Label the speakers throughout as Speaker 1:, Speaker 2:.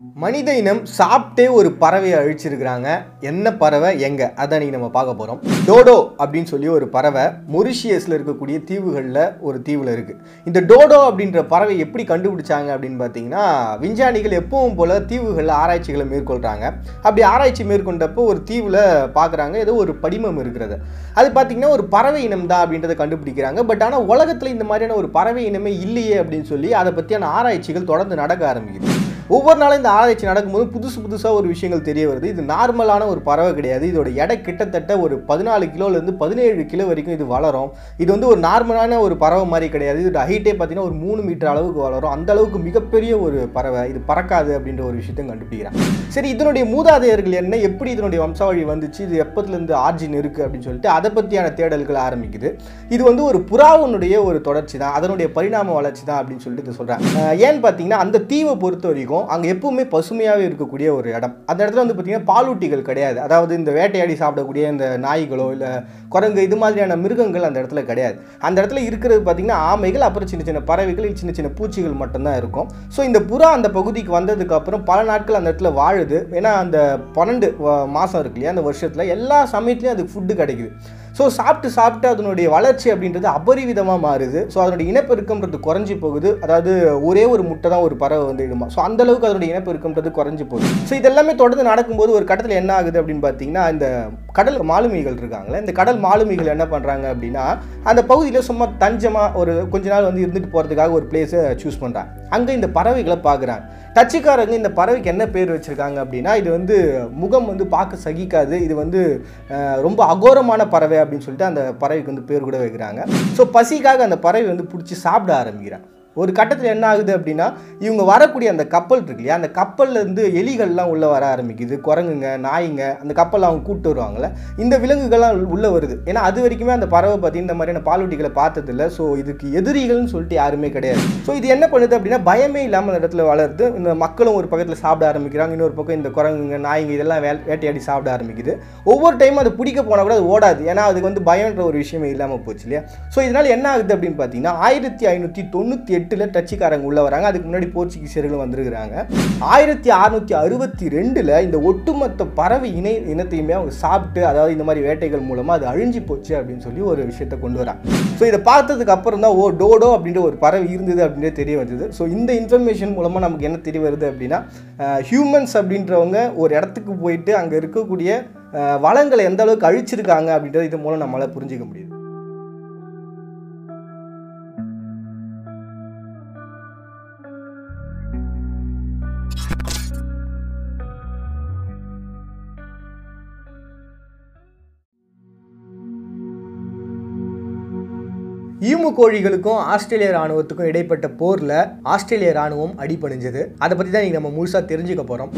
Speaker 1: மனித இனம் சாப்பிட்டே ஒரு பறவையை அழிச்சிருக்கிறாங்க. என்ன பறவை? எங்க? அதை அன்றைக்கி நம்ம பார்க்க போறோம். டோடோ அப்படின்னு சொல்லி ஒரு பறவை மொரிஷியஸில் இருக்கக்கூடிய தீவுகளில் ஒரு தீவில் இருக்கு. இந்த டோடோ அப்படின்ற பறவை எப்படி கண்டுபிடிச்சாங்க அப்படின்னு பார்த்தீங்கன்னா விஞ்ஞானிகள் எப்பவும் போல தீவுகளில் ஆராய்ச்சிகளை மேற்கொள்றாங்க. அப்படி ஆராய்ச்சி மேற்கொண்டப்போ ஒரு தீவில் பார்க்குறாங்க ஏதோ ஒரு படிமம் இருக்கிறது. அது பார்த்தீங்கன்னா ஒரு பறவை இனம் தான் அப்படின்றத கண்டுபிடிக்கிறாங்க. பட் ஆனால் உலகத்தில் இந்த மாதிரியான ஒரு பறவை இனமே இல்லையே அப்படின்னு சொல்லி அதை பற்றியான ஆராய்ச்சிகள் தொடர்ந்து நடக்க ஆரம்பிக்குது. ஒவ்வொரு நாளும் இந்த ஆராய்ச்சி நடக்கும்போது புதுசு புதுசாக ஒரு விஷயங்கள் தெரிய வருது. இது நார்மலான ஒரு பறவை கிடையாது. இதோட எடை கிட்டத்தட்ட ஒரு பதினாலு கிலோலேருந்து பதினேழு கிலோ வரைக்கும் இது வளரும். இது வந்து ஒரு நார்மலான ஒரு பறவை மாதிரி கிடையாது. இதோட ஹைட்டே பார்த்தீங்கன்னா ஒரு மூணு மீட்டர் அளவுக்கு வளரும். அந்த அளவுக்கு மிகப்பெரிய ஒரு பறவை. இது பறக்காது அப்படின்ற ஒரு விஷயத்தையும் கண்டுபிடிக்கிறான். சரி இதனுடைய மூதாதையர்கள் என்ன? எப்படி இதனுடைய வம்சாவழி வந்துச்சு? இது எப்பத்துலேருந்து ஆர்ஜின் இருக்குது அப்படின்னு சொல்லிட்டு அதை பற்றியான தேடல்கள் ஆரம்பிக்குது. இது வந்து ஒரு புறாவனுடைய ஒரு தொடர்ச்சி தான் அதனுடைய பரிணாம வளர்ச்சி தான் அப்படின்னு சொல்லிட்டு இது சொல்கிறாங்க ஏன்னு பார்த்தீங்கன்னா அந்த தீவை பொறுத்த வரைக்கும் அங்கே எப்பவுமே பசுமையாகவே இருக்கக்கூடிய ஒரு இடம். அந்த இடத்துல வந்து பார்த்தீங்கன்னா பாலூட்டிகள் கிடையாது. அதாவது இந்த வேட்டையாடி சாப்பிடக்கூடிய இந்த நாய்களோ இல்லை குரங்கு இது மாதிரியான மிருகங்கள் அந்த இடத்துல கிடையாது. அந்த இடத்துல இருக்கிறது பார்த்தீங்கன்னா ஆமைகள் அப்புறம் சின்ன சின்ன பறவைகள் சின்ன சின்ன பூச்சிகள் மட்டும்தான் இருக்கும். ஸோ இந்த புறா அந்த பகுதிக்கு வந்ததுக்கப்புறம் பல நாட்கள் அந்த இடத்துல வாழுது. ஏன்னா அந்த பன்னெண்டு மாதம் இருக்கு இல்லையா அந்த வருஷத்தில் எல்லா சமயத்துலையும் அதுக்கு ஃபுட்டு கிடைக்குது. ஸோ சாப்பிட்டு சாப்பிட்டு அதனுடைய வளர்ச்சி அப்படின்றது அபரிவிதமாக மாறுது. ஸோ அதனுடைய இனப்பெருக்கம்ன்றது குறைஞ்சி போகுது. அதாவது ஒரே ஒரு முட்டை தான் ஒரு பறவை வந்து இடுமா. ஸோ அந்த அளவுக்கு அதனுடைய இனப்பெருக்கம்ன்றது குறைஞ்சி போகுது. ஸோ இதெல்லாமே தொடர்ந்து நடக்கும்போது ஒரு கட்டத்தில் என்ன ஆகுது அப்படின்னு பார்த்தீங்கன்னா இந்த கடல் மாலுமிகள் இருக்காங்களே இந்த கடல் மாலுமிகள் என்ன பண்ணுறாங்க அப்படின்னா அந்த பகுதியில் சும்மா தஞ்சமாக ஒரு கொஞ்ச நாள் வந்து இருந்துட்டு போகிறதுக்காக ஒரு பிளேஸை சூஸ் பண்ணுறாங்க அங்கே இந்த பறவைகளை பார்க்குறாங்க டச்சுக்காரங்க இந்த பறவைக்கு என்ன பேர் வச்சுருக்காங்க அப்படின்னா இது வந்து முகம் வந்து பார்க்க சகிக்காது. இது வந்து ரொம்ப அகோரமான பறவை அப்படின்னு சொல்லிட்டு அந்த பறவைக்கு வந்து பேர் கூட வைக்கிறாங்க. ஸோ பசிக்காக அந்த பறவை வந்து பிடிச்சி சாப்பிட ஆரம்பிக்கிறாங்க. ஒரு கட்டத்தில் என்ன ஆகுது அப்படின்னா இவங்க வரக்கூடிய அந்த கப்பல் இருக்கு இல்லையா அந்த கப்பல்லேருந்து எலிகள்லாம் உள்ளே வர ஆரம்பிக்குது. குரங்குங்க நாய்ங்க அந்த கப்பல் அவங்க கூப்பிட்டு வருவாங்கல்ல இந்த விலங்குகள்லாம் உள்ளே வருது. ஏன்னா அது வரைக்குமே அந்த பறவை பற்றி இந்த மாதிரியான பாலூட்டிகளை பார்த்ததில்ல. ஸோ இதுக்கு எதிரிகள்னு சொல்லிட்டு யாருமே கிடையாது. ஸோ இது என்ன பண்ணுது அப்படின்னா பயமே இல்லாமல் அந்த இடத்துல வளருது. இந்த மக்களும் ஒரு பக்கத்தில் சாப்பிட ஆரம்பிக்கிறாங்க. இன்னொரு பக்கம் இந்த குரங்குங்க நாய்ங்க இதெல்லாம் வே வேட்டையாடி சாப்பிட ஆரம்பிக்குது. ஒவ்வொரு டைமும் அது பிடிக்க போனால் கூட அது ஓடாது. ஏன்னா அதுக்கு வந்து பயம்ன்ற ஒரு விஷயமே இல்லாமல் போச்சு இல்லையா? ஸோ இதனால் என்ன ஆகுது அப்படின்னு பார்த்தீங்கன்னா ஆயிரத்தி ஐநூற்றி தொண்ணூற்றி எட்டு எட்டில் டச்சுக்காரங்க உள்ள வராங்க. அதுக்கு முன்னாடி போர்ச்சுகீசியர்களும் வந்திருக்கிறாங்க. ஆயிரத்தி அறுநூற்றி அறுபத்தி ரெண்டில் இந்த ஒட்டுமொத்த பறவை இணை இனத்தையுமே அவங்க சாப்பிட்டு அதாவது இந்த மாதிரி வேட்டைகள் மூலமாக அது அழிஞ்சு போச்சு அப்படின்னு சொல்லி ஒரு விஷயத்தை கொண்டு வராங்க. ஸோ இதை பார்த்ததுக்கு அப்புறம் தான் ஓ டோடோ அப்படின்ற ஒரு பறவை இருந்தது அப்படின்றது தெரிய வந்தது. ஸோ இந்த இன்ஃபர்மேஷன் மூலமாக நமக்கு என்ன தெரிய வருது அப்படின்னா ஹியூமன்ஸ் அப்படின்றவங்க ஒரு இடத்துக்கு போயிட்டு அங்கே இருக்கக்கூடிய வளங்களை எந்த அளவுக்கு அழிச்சிருக்காங்க அப்படின்றது இது மூலம் நம்மளால் புரிஞ்சுக்க முடியுது. ஈமு கோழிகளுக்கும் ஆஸ்திரேலிய ராணுவத்துக்கும் இடைப்பட்ட போரில் ஆஸ்திரேலிய ராணுவம் அடிபணிஞ்சது. அதை பற்றி தான் நம்ம முழுசாக தெரிஞ்சுக்க போகிறோம்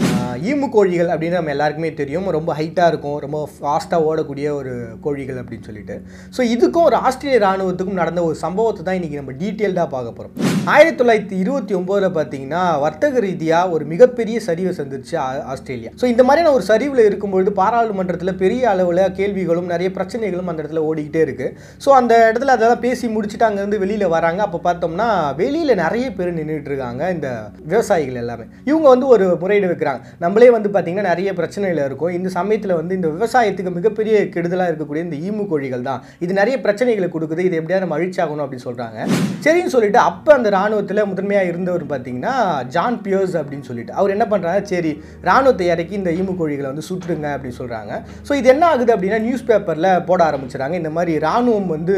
Speaker 1: ஈமு கோழிகள் அப்படின்னு நம்ம எல்லாருக்குமே தெரியும். ரொம்ப ஹைட்டாக இருக்கும். ரொம்ப ஃபாஸ்ட்டாக ஓடக்கூடிய ஒரு கோழிகள் அப்படின்னு சொல்லிட்டு. ஸோ இதுக்கும் ஒரு ஆஸ்திரேலிய ராணுவத்துக்கும் நடந்த ஒரு சம்பவத்தை தான் இன்றைக்கி நம்ம டீட்டெயில்டாக பார்க்க போகிறோம் ஆயிரத்தி தொள்ளாயிரத்தி இருபத்தி ஒம்போதில் பார்த்தீங்கன்னா வர்த்தக ரீதியாக ஒரு மிகப்பெரிய சரிவை சந்திச்சு ஆ- ஆஸ்திரேலியா. ஸோ இந்த மாதிரியான ஒரு சரிவில் இருக்கும்பொழுது பாராளுமன்றத்தில் பெரிய அளவில் கேள்விகளும் நிறைய பிரச்சனைகளும் அந்த இடத்துல ஓடிக்கிட்டே இருக்குது ஸோ அந்த இடத்துல அதெல்லாம் பேசி முடிச்சுட்டு அங்கேருந்து வெளியில் வராங்க. அப்போ பார்த்தோம்னா வெளியில் நிறைய பேர் நின்றுட்டு இருக்காங்க இந்த விவசாயிகள் எல்லாமே. இவங்க வந்து ஒரு முறையீடு வைக்கிறாங்க நம்மளே வந்து பார்த்திங்கன்னா நிறைய பிரச்சனைகள் இருக்கும். இந்த சமயத்தில் வந்து இந்த விவசாயத்துக்கு மிகப்பெரிய கெடுதலாக இருக்கக்கூடிய இந்த ஈமு கோழிகள் தான். இது நிறைய பிரச்சனைகளை கொடுக்குது. இது எப்படியா நம்ம அழிச்சாகணும் அப்படின்னு சொல்கிறாங்க சரின்னு சொல்லிட்டு அப்போ அந்த ராணுவத்தில் முதன்மையாக இருந்தவர் பார்த்தீங்கன்னா ஜான் பியர்ஸ் அப்படின்னு சொல்லிட்டு. அவர் என்ன பண்ணுறாரு சரி ராணுவத்தை இறக்கி இந்த ஈமு கோழிகளை வந்து சுட்டுருங்க அப்படின்னு சொல்கிறாங்க ஸோ இது என்ன ஆகுது அப்படின்னா நியூஸ் பேப்பரில் போட ஆரம்பிச்சிடுறாங்க இந்த மாதிரி ராணுவம் வந்து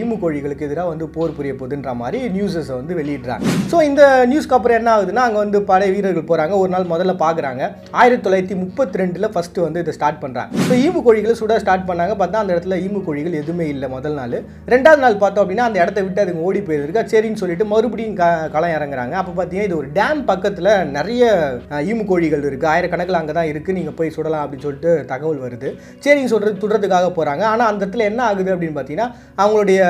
Speaker 1: ஈமு கோழிகளுக்கு எதிராக வந்து போர் புரிய போகுதுன்ற மாதிரி நியூஸஸை வந்து வெளியிடுறாங்க. ஸோ இந்த நியூஸ்க்கு அப்புறம் என்ன ஆகுதுன்னா அங்கே வந்து படை வீரர்கள் போகிறாங்க ஒரு நாள் முதல்ல பார்க்குறாங்க ஆயிரத்தி தொள்ளாயிரத்தி முப்பத்தி ரெண்டில் ஃபஸ்ட்டு வந்து இதை ஸ்டார்ட் பண்ணுறாங்க ஸோ ஈமு கோழிகளை சுட ஸ்டார்ட் பண்ணாங்க. பார்த்தா அந்த இடத்துல ஈமு கோழிகள் எதுவுமே இல்லை முதல் நாள். ரெண்டாவது நாள் பார்த்தோம் அப்படின்னா அந்த இடத்த விட்டு அதுங்க ஓடி போயிருக்கா சரின்னு சொல்லிட்டு மறு மறுபடியும் க களம் இறங்குறாங்க. அப்போ பார்த்தீங்கன்னா இது ஒரு டேம் பக்கத்தில் நிறைய ஈமு கோழிகள் இருக்குது ஆயிரக்கணக்கில் அங்கே தான் இருக்குது நீங்கள் போய் சுடலாம் அப்படின்னு சொல்லிட்டு தகவல் வருது. சரிங்க சொல்கிறது சுடுறதுக்காக போகிறாங்க ஆனால் அந்த இடத்துல என்ன ஆகுது அப்படின்னு பார்த்தீங்கன்னா அவங்களுடைய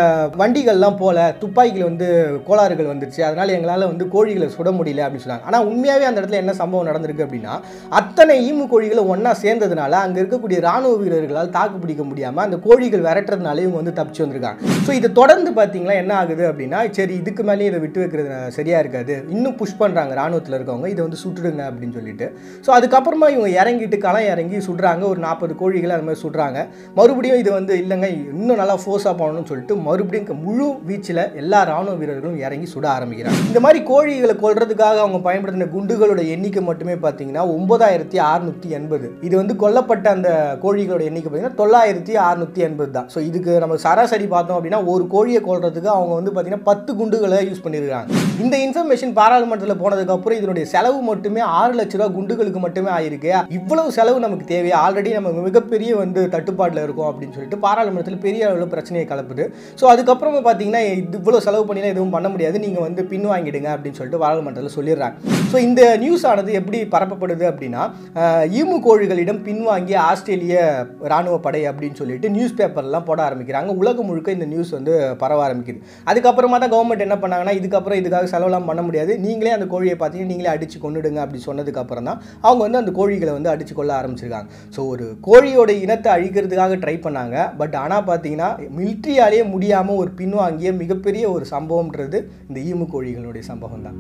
Speaker 1: வண்டிகள்லாம் போல துப்பாக்கியில் வந்து கோளாறுகள் வந்துருச்சு. அதனால் எங்களால் வந்து கோழிகளை சுட முடியல அப்படின்னு சொன்னாங்க. ஆனால் உண்மையாகவே அந்த இடத்துல என்ன சம்பவம் நடந்திருக்கு அப்படின்னா அத்தனை ஈமு கோழிகளை ஒன்றா சேர்ந்ததுனால அங்கே இருக்கக்கூடிய ராணுவ வீரர்களால் தாக்கு பிடிக்க முடியாமல் அந்த கோழிகள் விரட்டுறதுனால இவங்க வந்து தப்பிச்சு வந்திருக்காங்க. ஸோ இதை தொடர்ந்து பார்த்தீங்களா என்ன ஆகுது அப்படின்னா சரி இதுக்கு மேலேயும் இதை விட்டு வைக்கிறது சரியாக இருக்காது. இன்னும் புஷ் பண்ணுறாங்க ராணுவத்தில் இருக்கவங்க. இதை வந்து சுட்டுடுங்க அப்படின்னு சொல்லிட்டு. ஸோ அதுக்கப்புறமா இவங்க இறங்கிட்டு களம் இறங்கி சுடுறாங்க. ஒரு நாற்பது கோழிகளை அது மாதிரி சுடுறாங்க. மறுபடியும் இது வந்து இல்லைங்க இன்னும் நல்லா ஃபோர்ஸாக போகணும்னு சொல்லிட்டு மறுபடியும் முழு வீச்சில் எல்லா ராணுவ வீரர்களும் இறங்கி சுட ஆரம்பிக்கிறாங்க. இந்த மாதிரி கோழிகளை கொல்றதுக்காக அவங்க பயன்படுத்தின குண்டுகளோட எண்ணிக்கை மட்டுமே பார்த்தீங்கன்னா ஒன்பதாயிரத்தி அறுநூற்றி எண்பது. இது வந்து கொல்லப்பட்ட அந்த கோழிகளோட எண்ணிக்கை பார்த்தீங்கன்னா தொள்ளாயிரத்தி அறுநூத்தி எண்பது தான். ஸோ இதுக்கு நம்ம சராசரி பார்த்தோம் அப்படின்னா ஒரு கோழியை கொள்றதுக்கு அவங்க வந்து பார்த்தீங்கன்னா பத்து குண்டுகளை யூஸ் பண்ணி பண்ணியிருக்காங்க இந்த இன்ஃபர்மேஷன் பாராளுமன்றத்தில் போனதுக்கு அப்புறம் இதனுடைய செலவு மட்டுமே ஆறு லட்ச ரூபா குண்டுகளுக்கு மட்டுமே ஆயிருக்கு. இவ்வளவு செலவு நமக்கு தேவையா? ஆல்ரெடி நம்ம மிகப்பெரிய வந்து தட்டுப்பாட்டில் இருக்கும் அப்படின்னு சொல்லிட்டு பாராளுமன்றத்தில் பெரிய அளவில் பிரச்சனையை கலப்புது. ஸோ அதுக்கப்புறமா பார்த்தீங்கன்னா இது இவ்வளோ செலவு பண்ணினா எதுவும் பண்ண முடியாது. நீங்கள் வந்து பின் வாங்கிடுங்க அப்படின்னு சொல்லிட்டு பாராளுமன்றத்தில் சொல்லிடுறாங்க. ஸோ இந்த நியூஸ் ஆனது எப்படி பரப்பப்படுது அப்படின்னா ஈமு கோழிகளிடம் பின்வாங்கிய ஆஸ்திரேலிய ராணுவ படை அப்படின்னு சொல்லிட்டு நியூஸ் பேப்பர்லாம் போட ஆரம்பிக்கிறாங்க. உலகம் முழுக்க இந்த நியூஸ் வந்து பரவ ஆரம்பிக்குது. அதுக்கப்புறமா தான் கவர்மெண்ட் என்ன பண்ணாங்கன்னா இது இதுக்கப்புறம் இதுக்காக செலவெல்லாம் பண்ண முடியாது. நீங்களே அந்த கோழியை பார்த்தீங்கன்னா நீங்களே அடிச்சு கொண்டுடுங்க அப்படி சொன்னதுக்கப்புறம் தான் அவங்க வந்து அந்த கோழிகளை வந்து அடித்து கொள்ள ஆரம்பிச்சிருக்காங்க. ஸோ ஒரு கோழியோட இனத்தை அழிக்கிறதுக்காக ட்ரை பண்ணாங்க. பட் ஆனால் பார்த்தீங்கன்னா மிலிட்ரியாலேயே முடியாமல் ஒரு பின்வாங்கிய மிகப்பெரிய ஒரு சம்பவம்ன்றது இந்த ஈமு கோழிகளுடைய சம்பவம் தான்.